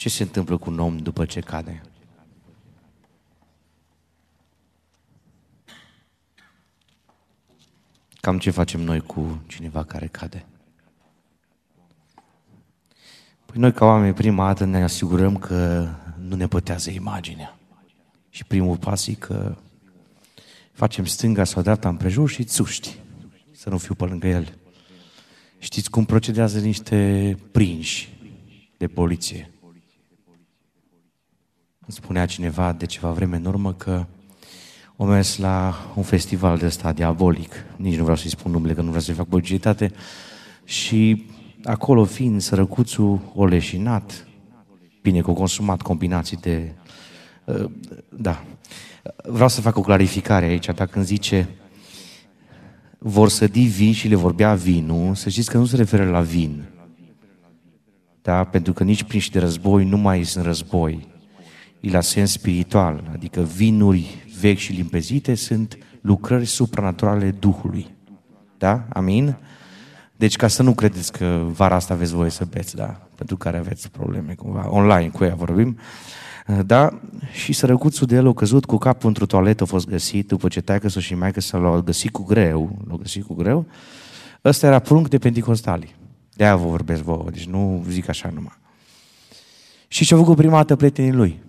Ce se întâmplă cu un om după ce cade? Cam ce facem noi cu cineva care cade? Păi noi ca oameni prima dată ne asigurăm că nu ne pătează imaginea. Și primul pas e că facem stânga sau dreapta împrejur și țuști, să nu fiu pe lângă el. Știți cum procedează niște prinși de poliție? Îmi spunea cineva de ceva vreme în urmă că o mers la un festival de ăsta diabolic, nici nu vreau să-i spun numele, că nu vreau să-i fac publicitate, și acolo fiind sărăcuțul oleșinat, bine, cu consumat combinații de... Uh, da. Vreau să fac o clarificare aici, dacă când zice vor sădi vin și le vorbea vinul, să știți că nu se referă la vin. Da? Pentru că nici prin și de război nu mai sunt război. E la sens spiritual, adică vinuri vechi și limpezite sunt lucrări supranaturale Duhului. Da? Amin? Deci ca să nu credeți că vara asta aveți voie să beți, da? Pentru care aveți probleme cumva, online cu ea vorbim. Da? Și sărăcuțul de el a căzut cu capul într-o toaletă, a fost găsit, după ce taică să și mai să l-a găsit cu greu, l-a găsit cu greu. Ăsta era prunc de penticostali. De aia vă vorbesc vouă, deci nu zic așa numai. Și ce-a făcut prima dată prietenii lui?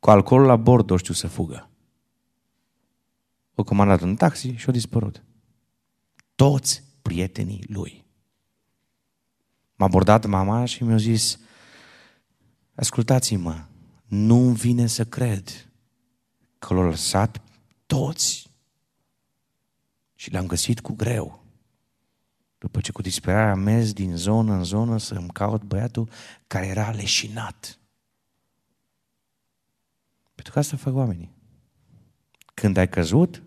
Cu alcool la bord, o știu să fugă. O comandat un taxi și a dispărut. Toți prietenii lui. M-a abordat mama și mi-a zis, ascultați-mă, nu vine să cred că l-au lăsat toți și le-am găsit cu greu. După ce cu disperare am mers din zonă în zonă să îmi caut băiatul care era leșinat. Pentru că asta fac oamenii. Când ai căzut,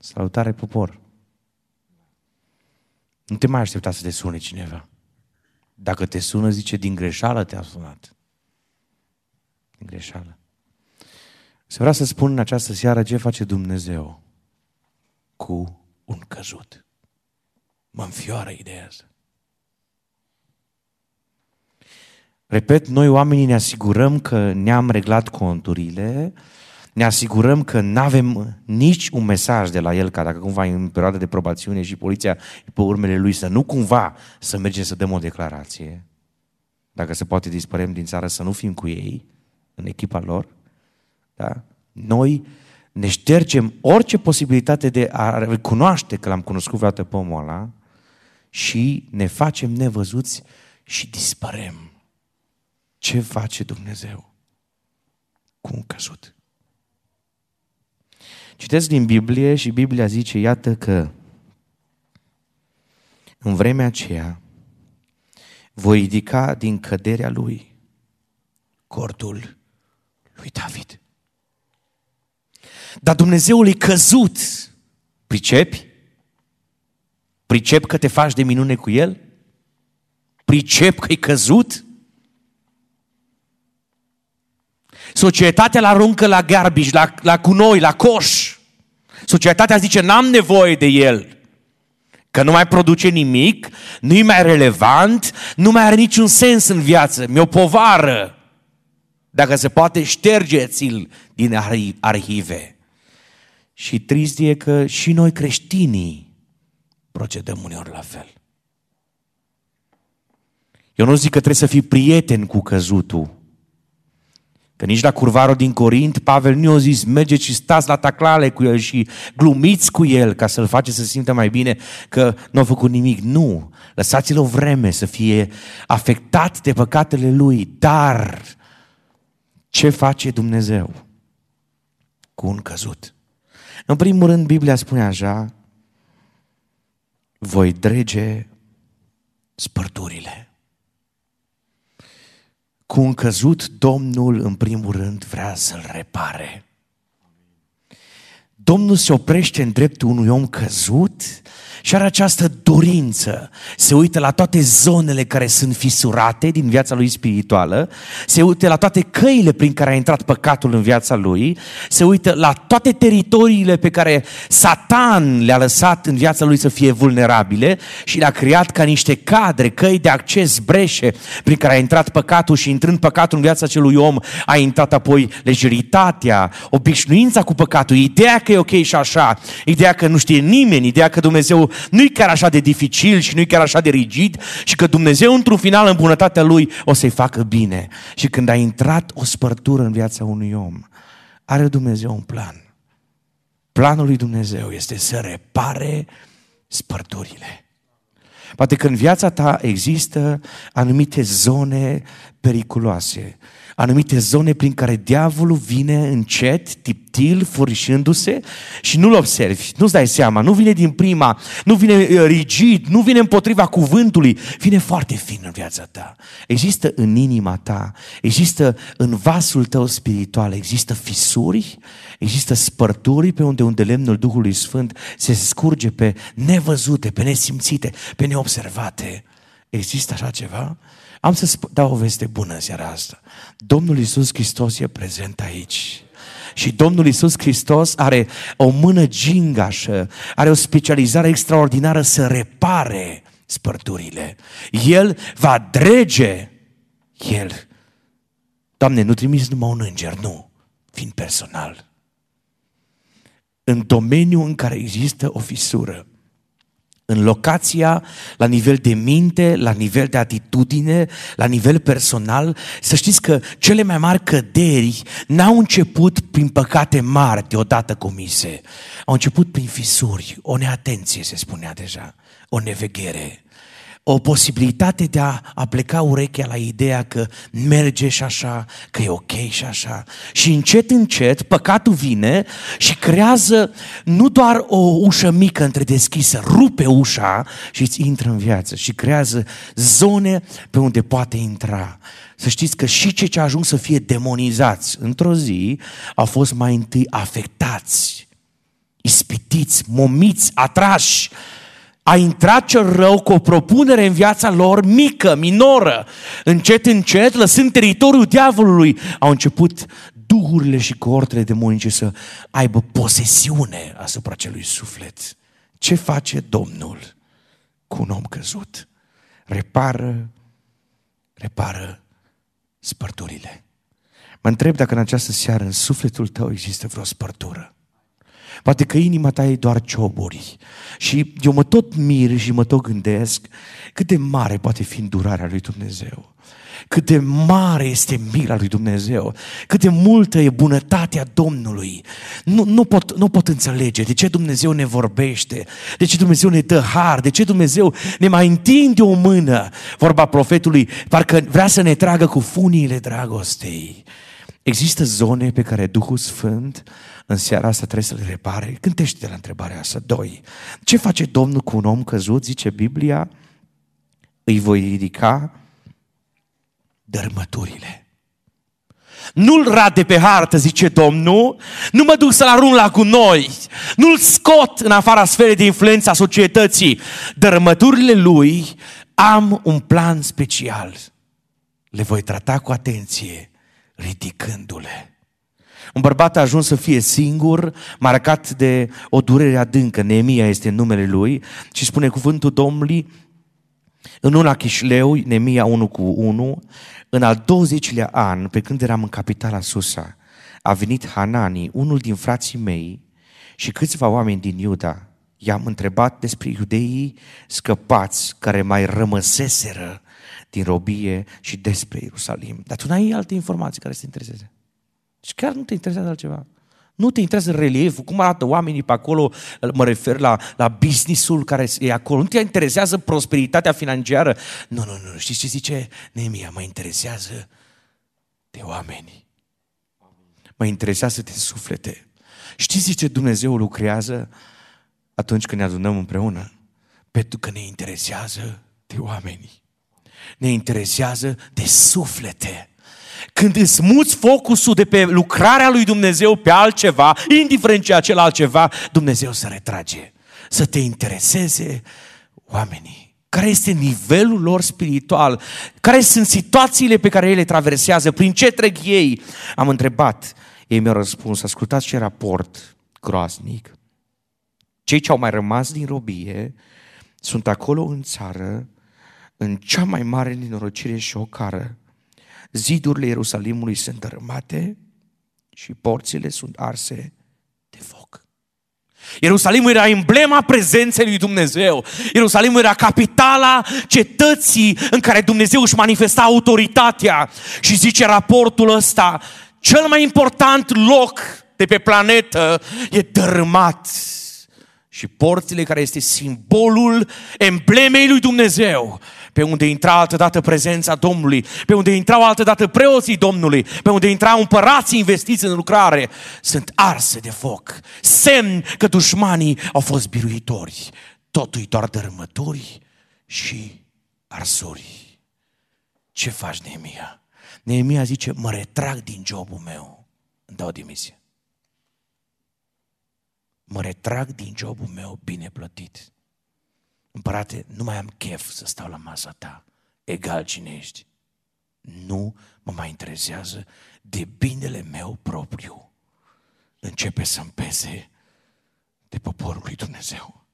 salutare popor. Nu te mai aștepta să te sune cineva. Dacă te sună, zice, din greșeală te-a sunat. Din greșeală. Se vrea să spun în această seară ce face Dumnezeu cu un căzut. Mă înfioară ideea asta. Repet, noi oamenii ne asigurăm că ne-am reglat conturile, ne asigurăm că nu avem nici un mesaj de la el, ca dacă cumva în perioada de probațiune și poliția pe urmele lui, să nu cumva să mergem să dăm o declarație. Dacă se poate dispărem din țară, să nu fim cu ei, în echipa lor. Da? Noi ne ștergem orice posibilitate de a recunoaște că l-am cunoscut vreodată pe omul ăla și ne facem nevăzuți și dispărem. Ce face Dumnezeu cu un căzut? Citesc din Biblie și Biblia zice, iată că în vremea aceea voi ridica din căderea lui cortul lui David. Dar Dumnezeul e căzut. Pricepi? Pricep că te faci de minune cu el? Pricep că e căzut? Societatea îl aruncă la garbage, la, la cunoi, la coș. Societatea zice, n-am nevoie de el. Că nu mai produce nimic, nu e mai relevant, nu mai are niciun sens în viață, mi-o povară. Dacă se poate, ștergeți-l din arhive. Și trist e că și noi creștinii procedăm uneori la fel. Eu nu zic că trebuie să fii prieten cu căzutul, Că nici la curvarul din Corint, Pavel nu i-a zis, mergeți și stați la taclale cu el și glumiți cu el ca să-l face să se simtă mai bine că nu a făcut nimic. Nu, lăsați-l o vreme să fie afectat de păcatele lui, dar ce face Dumnezeu cu un căzut? În primul rând, Biblia spune așa, voi drege spărturile cu un căzut, Domnul, în primul rând, vrea să-l repare. Domnul se oprește în dreptul unui om căzut și are această dorință. Se uită la toate zonele care sunt fisurate din viața lui spirituală, se uită la toate căile prin care a intrat păcatul în viața lui, se uită la toate teritoriile pe care Satan le-a lăsat în viața lui să fie vulnerabile și le-a creat ca niște cadre, căi de acces, breșe prin care a intrat păcatul și intrând păcatul în viața acelui om, a intrat apoi lejeritatea, obișnuința cu păcatul, ideea că e ok și așa, ideea că nu știe nimeni, ideea că Dumnezeu nu-i chiar așa de dificil și nu-i chiar așa de rigid și că Dumnezeu într-un final în bunătatea Lui o să-i facă bine. Și când a intrat o spărtură în viața unui om, are Dumnezeu un plan. Planul lui Dumnezeu este să repare spărturile. Poate că în viața ta există anumite zone periculoase, anumite zone prin care diavolul vine încet, tiptil, furișându-se și nu-l observi, nu-ți dai seama, nu vine din prima, nu vine uh, rigid, nu vine împotriva cuvântului, vine foarte fin în viața ta. Există în inima ta, există în vasul tău spiritual, există fisuri, există spărturi pe unde unde lemnul Duhului Sfânt se scurge pe nevăzute, pe nesimțite, pe neobservate. Există așa ceva? Am să dau o veste bună în seara asta. Domnul Isus Hristos e prezent aici. Și Domnul Isus Hristos are o mână gingașă, are o specializare extraordinară să repare spărturile. El va drege, El. Doamne, nu trimiți numai un înger, nu, fiind personal. În domeniul în care există o fisură, în locația, la nivel de minte, la nivel de atitudine, la nivel personal, să știți că cele mai mari căderi n-au început prin păcate mari deodată comise. Au început prin fisuri, o neatenție se spunea deja, o neveghere o posibilitate de a, a pleca urechea la ideea că merge și așa, că e ok și așa. Și încet, încet, păcatul vine și creează nu doar o ușă mică între deschisă, rupe ușa și îți intră în viață și creează zone pe unde poate intra. Să știți că și cei ce ajuns să fie demonizați într-o zi au fost mai întâi afectați, ispitiți, momiți, atrași a intrat cel rău cu o propunere în viața lor mică, minoră. Încet, încet, lăsând teritoriul diavolului, au început duhurile și coortele demonice să aibă posesiune asupra acelui suflet. Ce face Domnul cu un om căzut? Repară, repară spărturile. Mă întreb dacă în această seară în sufletul tău există vreo spărtură. Poate că inima ta e doar cioburi. Și eu mă tot mir și mă tot gândesc cât de mare poate fi îndurarea lui Dumnezeu. Cât de mare este mila lui Dumnezeu, cât de multă e bunătatea Domnului. Nu, nu, pot, nu pot înțelege de ce Dumnezeu ne vorbește, de ce Dumnezeu ne dă har, de ce Dumnezeu ne mai întinde o mână. Vorba profetului, parcă vrea să ne tragă cu funiile dragostei. Există zone pe care Duhul Sfânt în seara asta trebuie să le repare. Gândește-te la întrebarea asta. Doi. Ce face Domnul cu un om căzut? Zice Biblia, îi voi ridica dărmăturile. Nu-l rade pe hartă, zice Domnul, nu mă duc să-l arunc la gunoi, nu-l scot în afara sferei de influență a societății. Dărmăturile lui am un plan special. Le voi trata cu atenție, ridicându-le. Un bărbat a ajuns să fie singur, marcat de o durere adâncă. Neemia este numele lui și spune cuvântul Domnului în una Chișleu, Neemia 1 cu 1, în al 20-lea an, pe când eram în capitala Susa, a venit Hanani, unul din frații mei, și câțiva oameni din Iuda. I-am întrebat despre iudeii scăpați care mai rămăseseră din robie și despre Ierusalim. Dar tu n-ai alte informații care să te intereseze. Și chiar nu te interesează altceva. Nu te interesează relieful, cum arată oamenii pe acolo, mă refer la, la businessul care e acolo. Nu te interesează prosperitatea financiară. Nu, nu, nu. Știți ce zice Nemia? Mă interesează de oameni. Mă interesează de suflete. Știți ce Dumnezeu lucrează atunci când ne adunăm împreună? Pentru că ne interesează de oameni. Ne interesează de suflete. Când îți muți focusul de pe lucrarea lui Dumnezeu pe altceva, indiferent ce acel altceva, Dumnezeu se retrage. să te intereseze oamenii. Care este nivelul lor spiritual? Care sunt situațiile pe care ei le traversează? Prin ce trec ei? Am întrebat. Ei mi-au răspuns, ascultați ce raport groaznic. Cei ce au mai rămas din robie sunt acolo în țară, în cea mai mare nenorocire și ocară. Zidurile Ierusalimului sunt dărâmate și porțile sunt arse de foc. Ierusalimul era emblema prezenței lui Dumnezeu. Ierusalimul era capitala cetății în care Dumnezeu își manifesta autoritatea. Și zice raportul ăsta, cel mai important loc de pe planetă e dărâmat. Și porțile care este simbolul emblemei lui Dumnezeu pe unde intra altădată prezența Domnului, pe unde intrau altădată preoții Domnului, pe unde intrau împărații investiți în lucrare, sunt arse de foc. Semn că dușmanii au fost biruitori. Totul e doar dărâmături și arsuri. Ce faci, Neemia? Neemia zice, mă retrag din jobul meu, îmi dau demisie. Mă retrag din jobul meu bine plătit. Împărate, nu mai am chef să stau la masa ta, egal cine ești. Nu mă mai interesează de binele meu propriu. Începe să-mi pese de poporul lui Dumnezeu.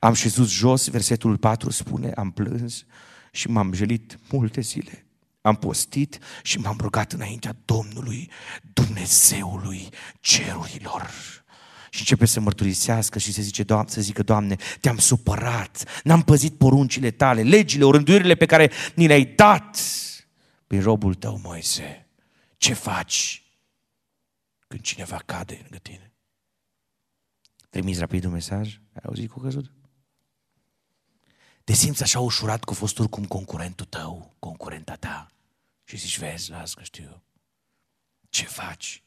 Am șezut jos, versetul 4 spune, am plâns și m-am jelit multe zile. Am postit și m-am rugat înaintea Domnului, Dumnezeului cerurilor și începe să mărturisească și să, zice, Doamne, să zică, Doamne, te-am supărat, n-am păzit poruncile tale, legile, orânduirile pe care ni le-ai dat prin robul tău, Moise. Ce faci când cineva cade lângă tine? Trimiți rapid un mesaj? Ai auzit cu căzut? Te simți așa ușurat că a fost oricum concurentul tău, concurenta ta. Și zici, vezi, las că știu. Ce faci?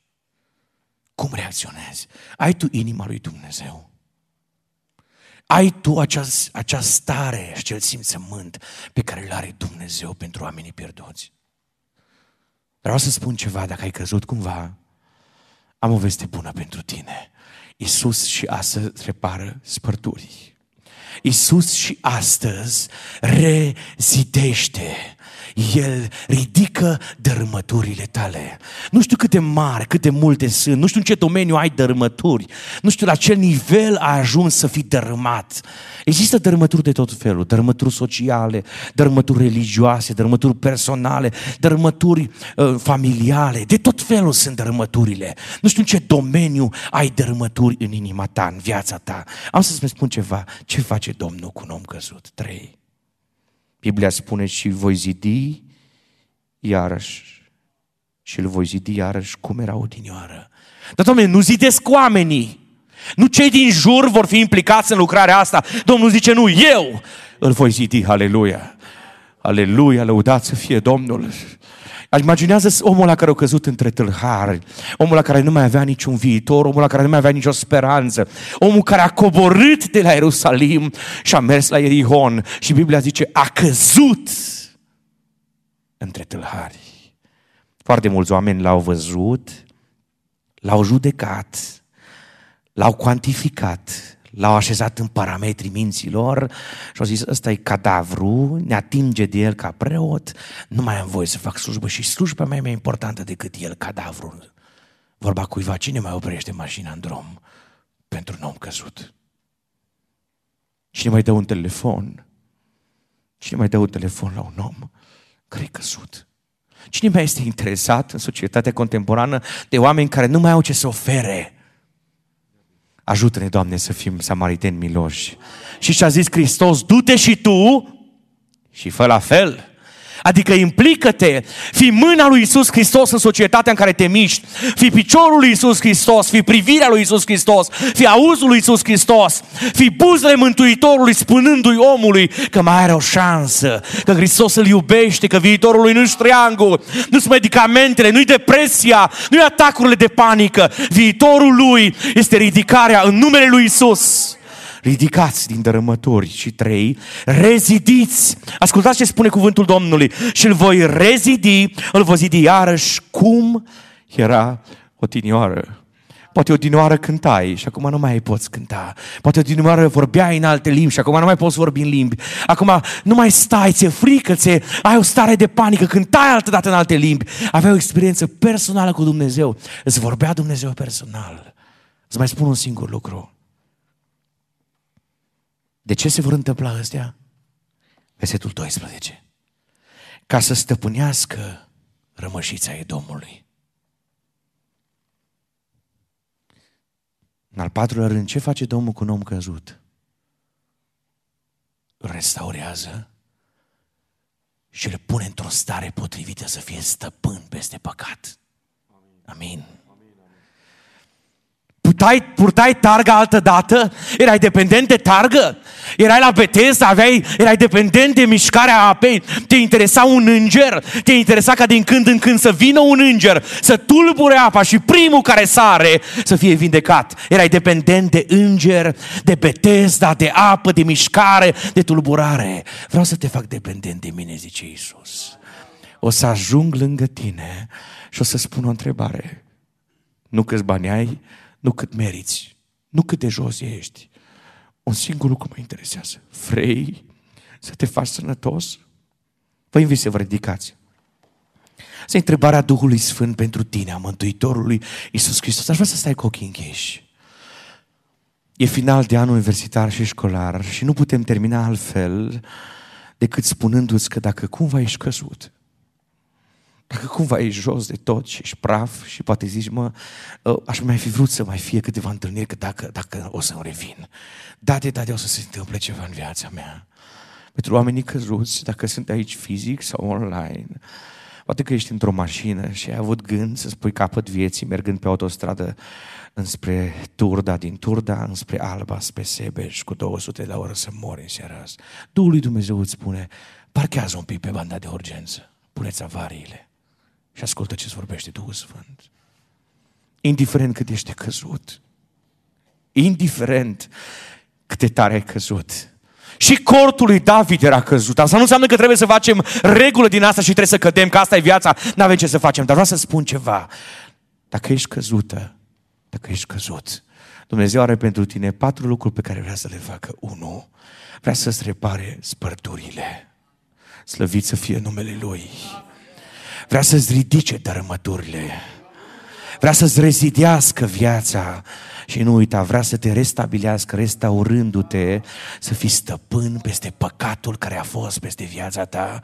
Cum reacționezi? Ai tu inima lui Dumnezeu? Ai tu acea, acea stare, acel simțământ pe care îl are Dumnezeu pentru oamenii pierduți? Vreau să spun ceva, dacă ai căzut cumva, am o veste bună pentru tine. Iisus și astăzi repară spărturi. Iisus și astăzi rezidește el ridică dărâmăturile tale. Nu știu cât de mari, cât de multe sunt, nu știu în ce domeniu ai dărâmături, nu știu la ce nivel ai ajuns să fii dărâmat. Există dărâmături de tot felul, dărâmături sociale, dărâmături religioase, dărâmături personale, dărâmături uh, familiale, de tot felul sunt dărâmăturile. Nu știu în ce domeniu ai dărâmături în inima ta, în viața ta. Am să-ți spun ceva, ce face Domnul cu un om căzut? Trei. Biblia spune și voi zidi iarăși. Și îl voi zidi iarăși cum era odinioară. Dar, Doamne, nu zidesc oamenii. Nu cei din jur vor fi implicați în lucrarea asta. Domnul zice, nu, eu îl voi zidi. Aleluia! Aleluia, lăudați să fie Domnul! Imaginează omul la care a căzut între tâlhari, omul la care nu mai avea niciun viitor, omul la care nu mai avea nicio speranță, omul care a coborât de la Ierusalim și a mers la Ierihon și Biblia zice, a căzut între tâlhari. Foarte mulți oameni l-au văzut, l-au judecat, l-au cuantificat, L-au așezat în parametrii minților și au zis, ăsta e cadavru, ne atinge de el ca preot, nu mai am voie să fac slujbă și slujba mea e mai importantă decât el, cadavru. Vorba cuiva, cine mai oprește mașina în drum pentru un om căzut? Cine mai dă un telefon? Cine mai dă un telefon la un om care e căzut? Cine mai este interesat în societatea contemporană de oameni care nu mai au ce să ofere? Ajută-ne, Doamne, să fim samariteni miloși. Și și-a zis Hristos, du-te și tu și fă la fel. Adică implică-te, fi mâna lui Isus Hristos în societatea în care te miști, fi piciorul lui Isus Hristos, fi privirea lui Isus Hristos, fi auzul lui Isus Hristos, fi buzele Mântuitorului spunându-i omului că mai are o șansă, că Hristos îl iubește, că viitorul lui nu-și triangul, nu sunt medicamentele, nu-i depresia, nu-i atacurile de panică, viitorul lui este ridicarea în numele lui Isus ridicați din dărâmături și trei, rezidiți. Ascultați ce spune cuvântul Domnului. Și îl voi rezidi, îl voi zidi iarăși cum era o tinioară. Poate odinioară cântai și acum nu mai poți cânta. Poate odinioară vorbeai în alte limbi și acum nu mai poți vorbi în limbi. Acum nu mai stai, ți-e frică, ți ai o stare de panică, cântai altă dată în alte limbi. Aveai o experiență personală cu Dumnezeu. Îți vorbea Dumnezeu personal. Îți mai spun un singur lucru. De ce se vor întâmpla astea? Versetul 12. Ca să stăpânească rămășița Edomului. În al patrulea rând, ce face Domnul cu un om căzut? Îl restaurează și îl pune într-o stare potrivită să fie stăpân peste păcat. Amin. Purtai, purtai targa altă dată? Erai dependent de targă? Erai la Betesda, aveai, erai dependent de mișcarea apei? Te interesa un înger? Te interesa ca din când în când să vină un înger, să tulbure apa și primul care sare să fie vindecat? Erai dependent de înger, de Betesda, de apă, de mișcare, de tulburare. Vreau să te fac dependent de mine, zice Iisus. O să ajung lângă tine și o să spun o întrebare. Nu câți bani ai, nu cât meriți, nu cât de jos ești. Un singur lucru mă interesează. Vrei să te faci sănătos? Vă invit să vă ridicați. Asta e întrebarea Duhului Sfânt pentru tine, a Mântuitorului Iisus Hristos. Aș vrea să stai cu ochii închiși. E final de an universitar și școlar și nu putem termina altfel decât spunându-ți că dacă cumva ești căzut, dacă cumva ești jos de tot și ești praf și poate zici, mă, ă, aș mai fi vrut să mai fie câteva întâlniri, că dacă, dacă o să-mi revin. Da, de da, de o să se întâmple ceva în viața mea. Pentru oamenii căzuți, dacă sunt aici fizic sau online, poate că ești într-o mașină și ai avut gând să spui capăt vieții mergând pe autostradă înspre Turda, din Turda înspre Alba, spre Sebeș, cu 200 la oră să mori în seara asta. Duhul lui Dumnezeu îți spune, parchează un pic pe banda de urgență, puneți avariile și ascultă ce-ți vorbește Duhul Sfânt. Indiferent cât ești căzut, indiferent cât de tare ai căzut, și cortul lui David era căzut. Asta nu înseamnă că trebuie să facem regulă din asta și trebuie să cădem, că asta e viața, nu avem ce să facem. Dar vreau să spun ceva. Dacă ești căzută, dacă ești căzut, Dumnezeu are pentru tine patru lucruri pe care vrea să le facă. Unu, vrea să-ți repare spărturile. Slăvit să fie numele Lui. Vrea să-ți ridice dărâmăturile. Vrea să-ți rezidească viața. Și nu uita, vrea să te restabilească, restaurându-te, să fii stăpân peste păcatul care a fost peste viața ta.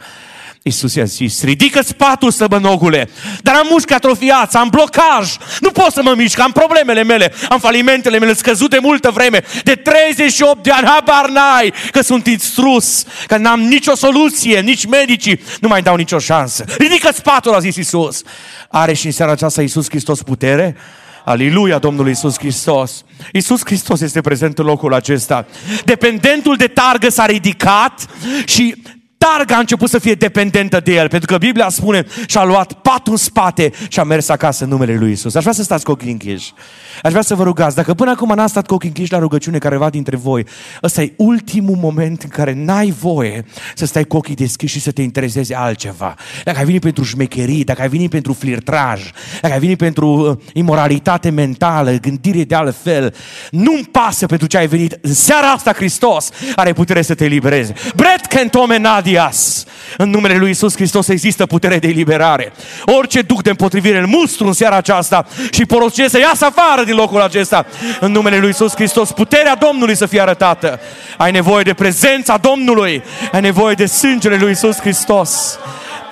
Iisus i-a zis, ridică spatul, săbănogule, dar am mușchi atrofiați, am blocaj, nu pot să mă mișc, am problemele mele, am falimentele mele scăzute multă vreme, de 38 de ani, habar n-ai că sunt instrus, că n-am nicio soluție, nici medicii nu mai dau nicio șansă. Ridică spatul, a zis Iisus. Are și în seara aceasta Iisus Hristos putere? Aleluia Domnului Isus Hristos. Isus Hristos este prezent în locul acesta. Dependentul de targă s-a ridicat și targa a început să fie dependentă de el, pentru că Biblia spune și a luat patul în spate și a mers acasă în numele lui Isus. Aș vrea să stați cu ochii închiși. Aș vrea să vă rugați, dacă până acum n-ați stat cu ochii închiși la rugăciune careva dintre voi, ăsta e ultimul moment în care n-ai voie să stai cu ochii deschiși și să te intereseze altceva. Dacă ai venit pentru șmecherii, dacă ai venit pentru flirtraj, dacă ai venit pentru uh, imoralitate mentală, gândire de altfel, nu-mi pasă pentru ce ai venit. În seara asta Hristos are putere să te elibereze. Bret Kentome Nadias. În numele lui Isus Hristos există putere de eliberare. Orice duc de împotrivire în mustru în seara aceasta și porocesc să iasă afară din locul acesta. În numele lui Isus Hristos, puterea Domnului să fie arătată. Ai nevoie de prezența Domnului. Ai nevoie de sângele lui Isus Hristos.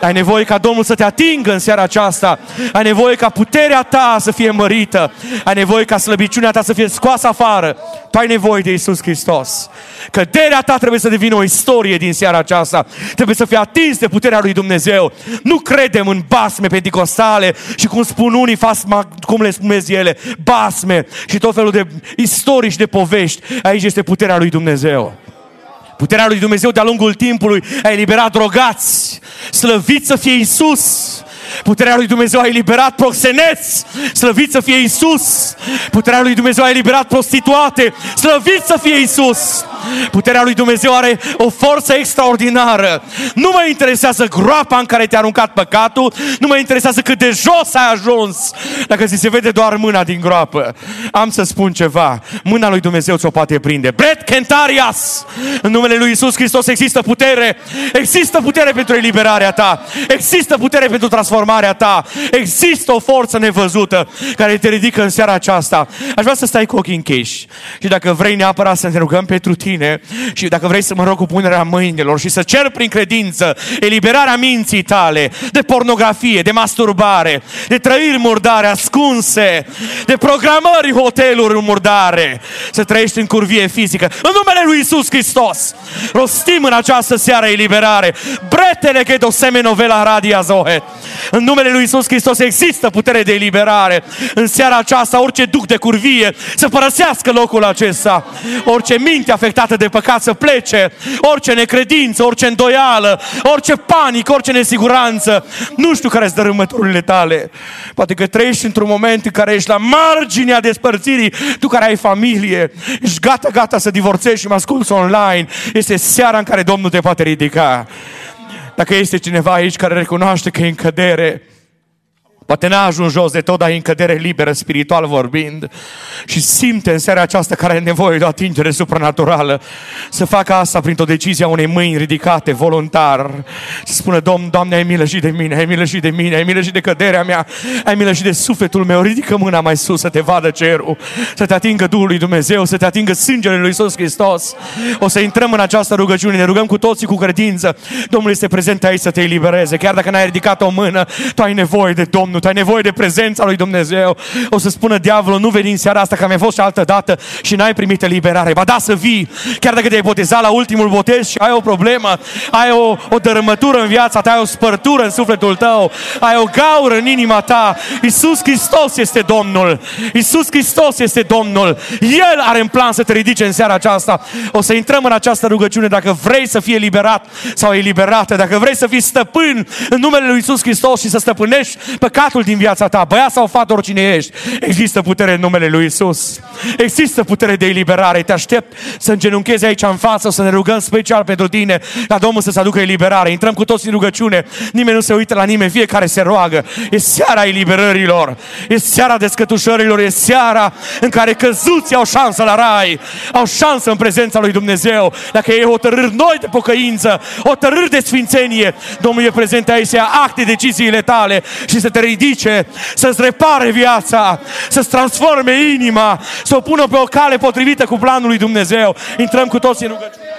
Ai nevoie ca Domnul să te atingă în seara aceasta. Ai nevoie ca puterea ta să fie mărită. Ai nevoie ca slăbiciunea ta să fie scoasă afară. Tu ai nevoie de Isus Hristos. Căderea ta trebuie să devină o istorie din seara aceasta. Trebuie să fie atins de puterea lui Dumnezeu. Nu credem în basme pentecostale și cum spun unii, fasma, cum le spuneți ele, basme și tot felul de istorii și de povești. Aici este puterea lui Dumnezeu. Puterea lui Dumnezeu de-a lungul timpului a eliberat drogați. Slăvit să fie Isus. Puterea lui Dumnezeu a eliberat proxeneți. Slăvit să fie Isus. Puterea lui Dumnezeu a eliberat prostituate. Slăvit să fie Isus. Puterea lui Dumnezeu are o forță extraordinară. Nu mă interesează groapa în care te-a aruncat păcatul, nu mă interesează cât de jos ai ajuns, dacă ți se vede doar mâna din groapă. Am să spun ceva, mâna lui Dumnezeu ți-o poate prinde. Bret Kentarias! În numele lui Isus Hristos există putere, există putere pentru eliberarea ta, există putere pentru transformarea ta, există o forță nevăzută care te ridică în seara aceasta. Aș vrea să stai cu ochii închiși și dacă vrei neapărat să ne rugăm pentru tine și dacă vrei să mă rog cu punerea mâinilor și să cer prin credință eliberarea minții tale de pornografie, de masturbare, de trăiri murdare ascunse, de programări hoteluri murdare, să trăiești în curvie fizică. În numele lui Isus Hristos, rostim în această seară eliberare. Bretele că o semenovela radia zohe. În numele lui Isus Hristos există putere de eliberare. În seara aceasta, orice duc de curvie să părăsească locul acesta. Orice minte afectată de păcat să plece. Orice necredință, orice îndoială, orice panică, orice nesiguranță. Nu știu care sunt dărâmăturile tale. Poate că trăiești într-un moment în care ești la marginea despărțirii. Tu care ai familie, ești gata, gata să divorțezi și mă asculți online. Este seara în care Domnul te poate ridica. Dacă este cineva aici care recunoaște că e în cădere, Poate n-a ajuns jos de tot, dar e în cădere liberă, spiritual vorbind. Și simte în seara aceasta care are nevoie de o atingere supranaturală. Să facă asta printr-o decizie a unei mâini ridicate, voluntar. Să spună, Domn, Doamne, ai milă și de mine, ai milă și de mine, ai milă și de căderea mea, ai milă și de sufletul meu. Ridică mâna mai sus să te vadă cerul, să te atingă Duhul lui Dumnezeu, să te atingă sângele lui Iisus Hristos. O să intrăm în această rugăciune, ne rugăm cu toții cu credință. Domnul este prezent aici să te elibereze. Chiar dacă n-ai ridicat o mână, tu ai nevoie de Domnul tu ai nevoie de prezența lui Dumnezeu. O să spună diavolul, nu veni în seara asta că am fost și altă dată și n-ai primit eliberare. Ba da să vii, chiar dacă te-ai botezat la ultimul botez și ai o problemă, ai o, o dărâmătură în viața ta, ai o spărtură în sufletul tău, ai o gaură în inima ta. Iisus Hristos este Domnul. Iisus Hristos este Domnul. El are în plan să te ridice în seara aceasta. O să intrăm în această rugăciune dacă vrei să fii eliberat sau eliberată, dacă vrei să fii stăpân în numele lui Iisus Hristos și să stăpânești păcatul păcatul din viața ta, băiat sau fată, oricine ești, există putere în numele lui Isus. Există putere de eliberare. Te aștept să îngenunchezi aici în față, să ne rugăm special pentru tine, ca Domnul să-ți aducă eliberare. Intrăm cu toți în rugăciune. Nimeni nu se uită la nimeni, fiecare se roagă. E seara eliberărilor. E seara descătușărilor. E seara în care căzuții au șansă la rai. Au șansă în prezența lui Dumnezeu. Dacă e hotărâri noi de pocăință, hotărâri de sfințenie, Domnul e prezent aici să ia acte deciziile tale și să te ridice, să-ți repare viața, să-ți transforme inima, să o pună pe o cale potrivită cu planul lui Dumnezeu. Intrăm cu toții în rugăciune.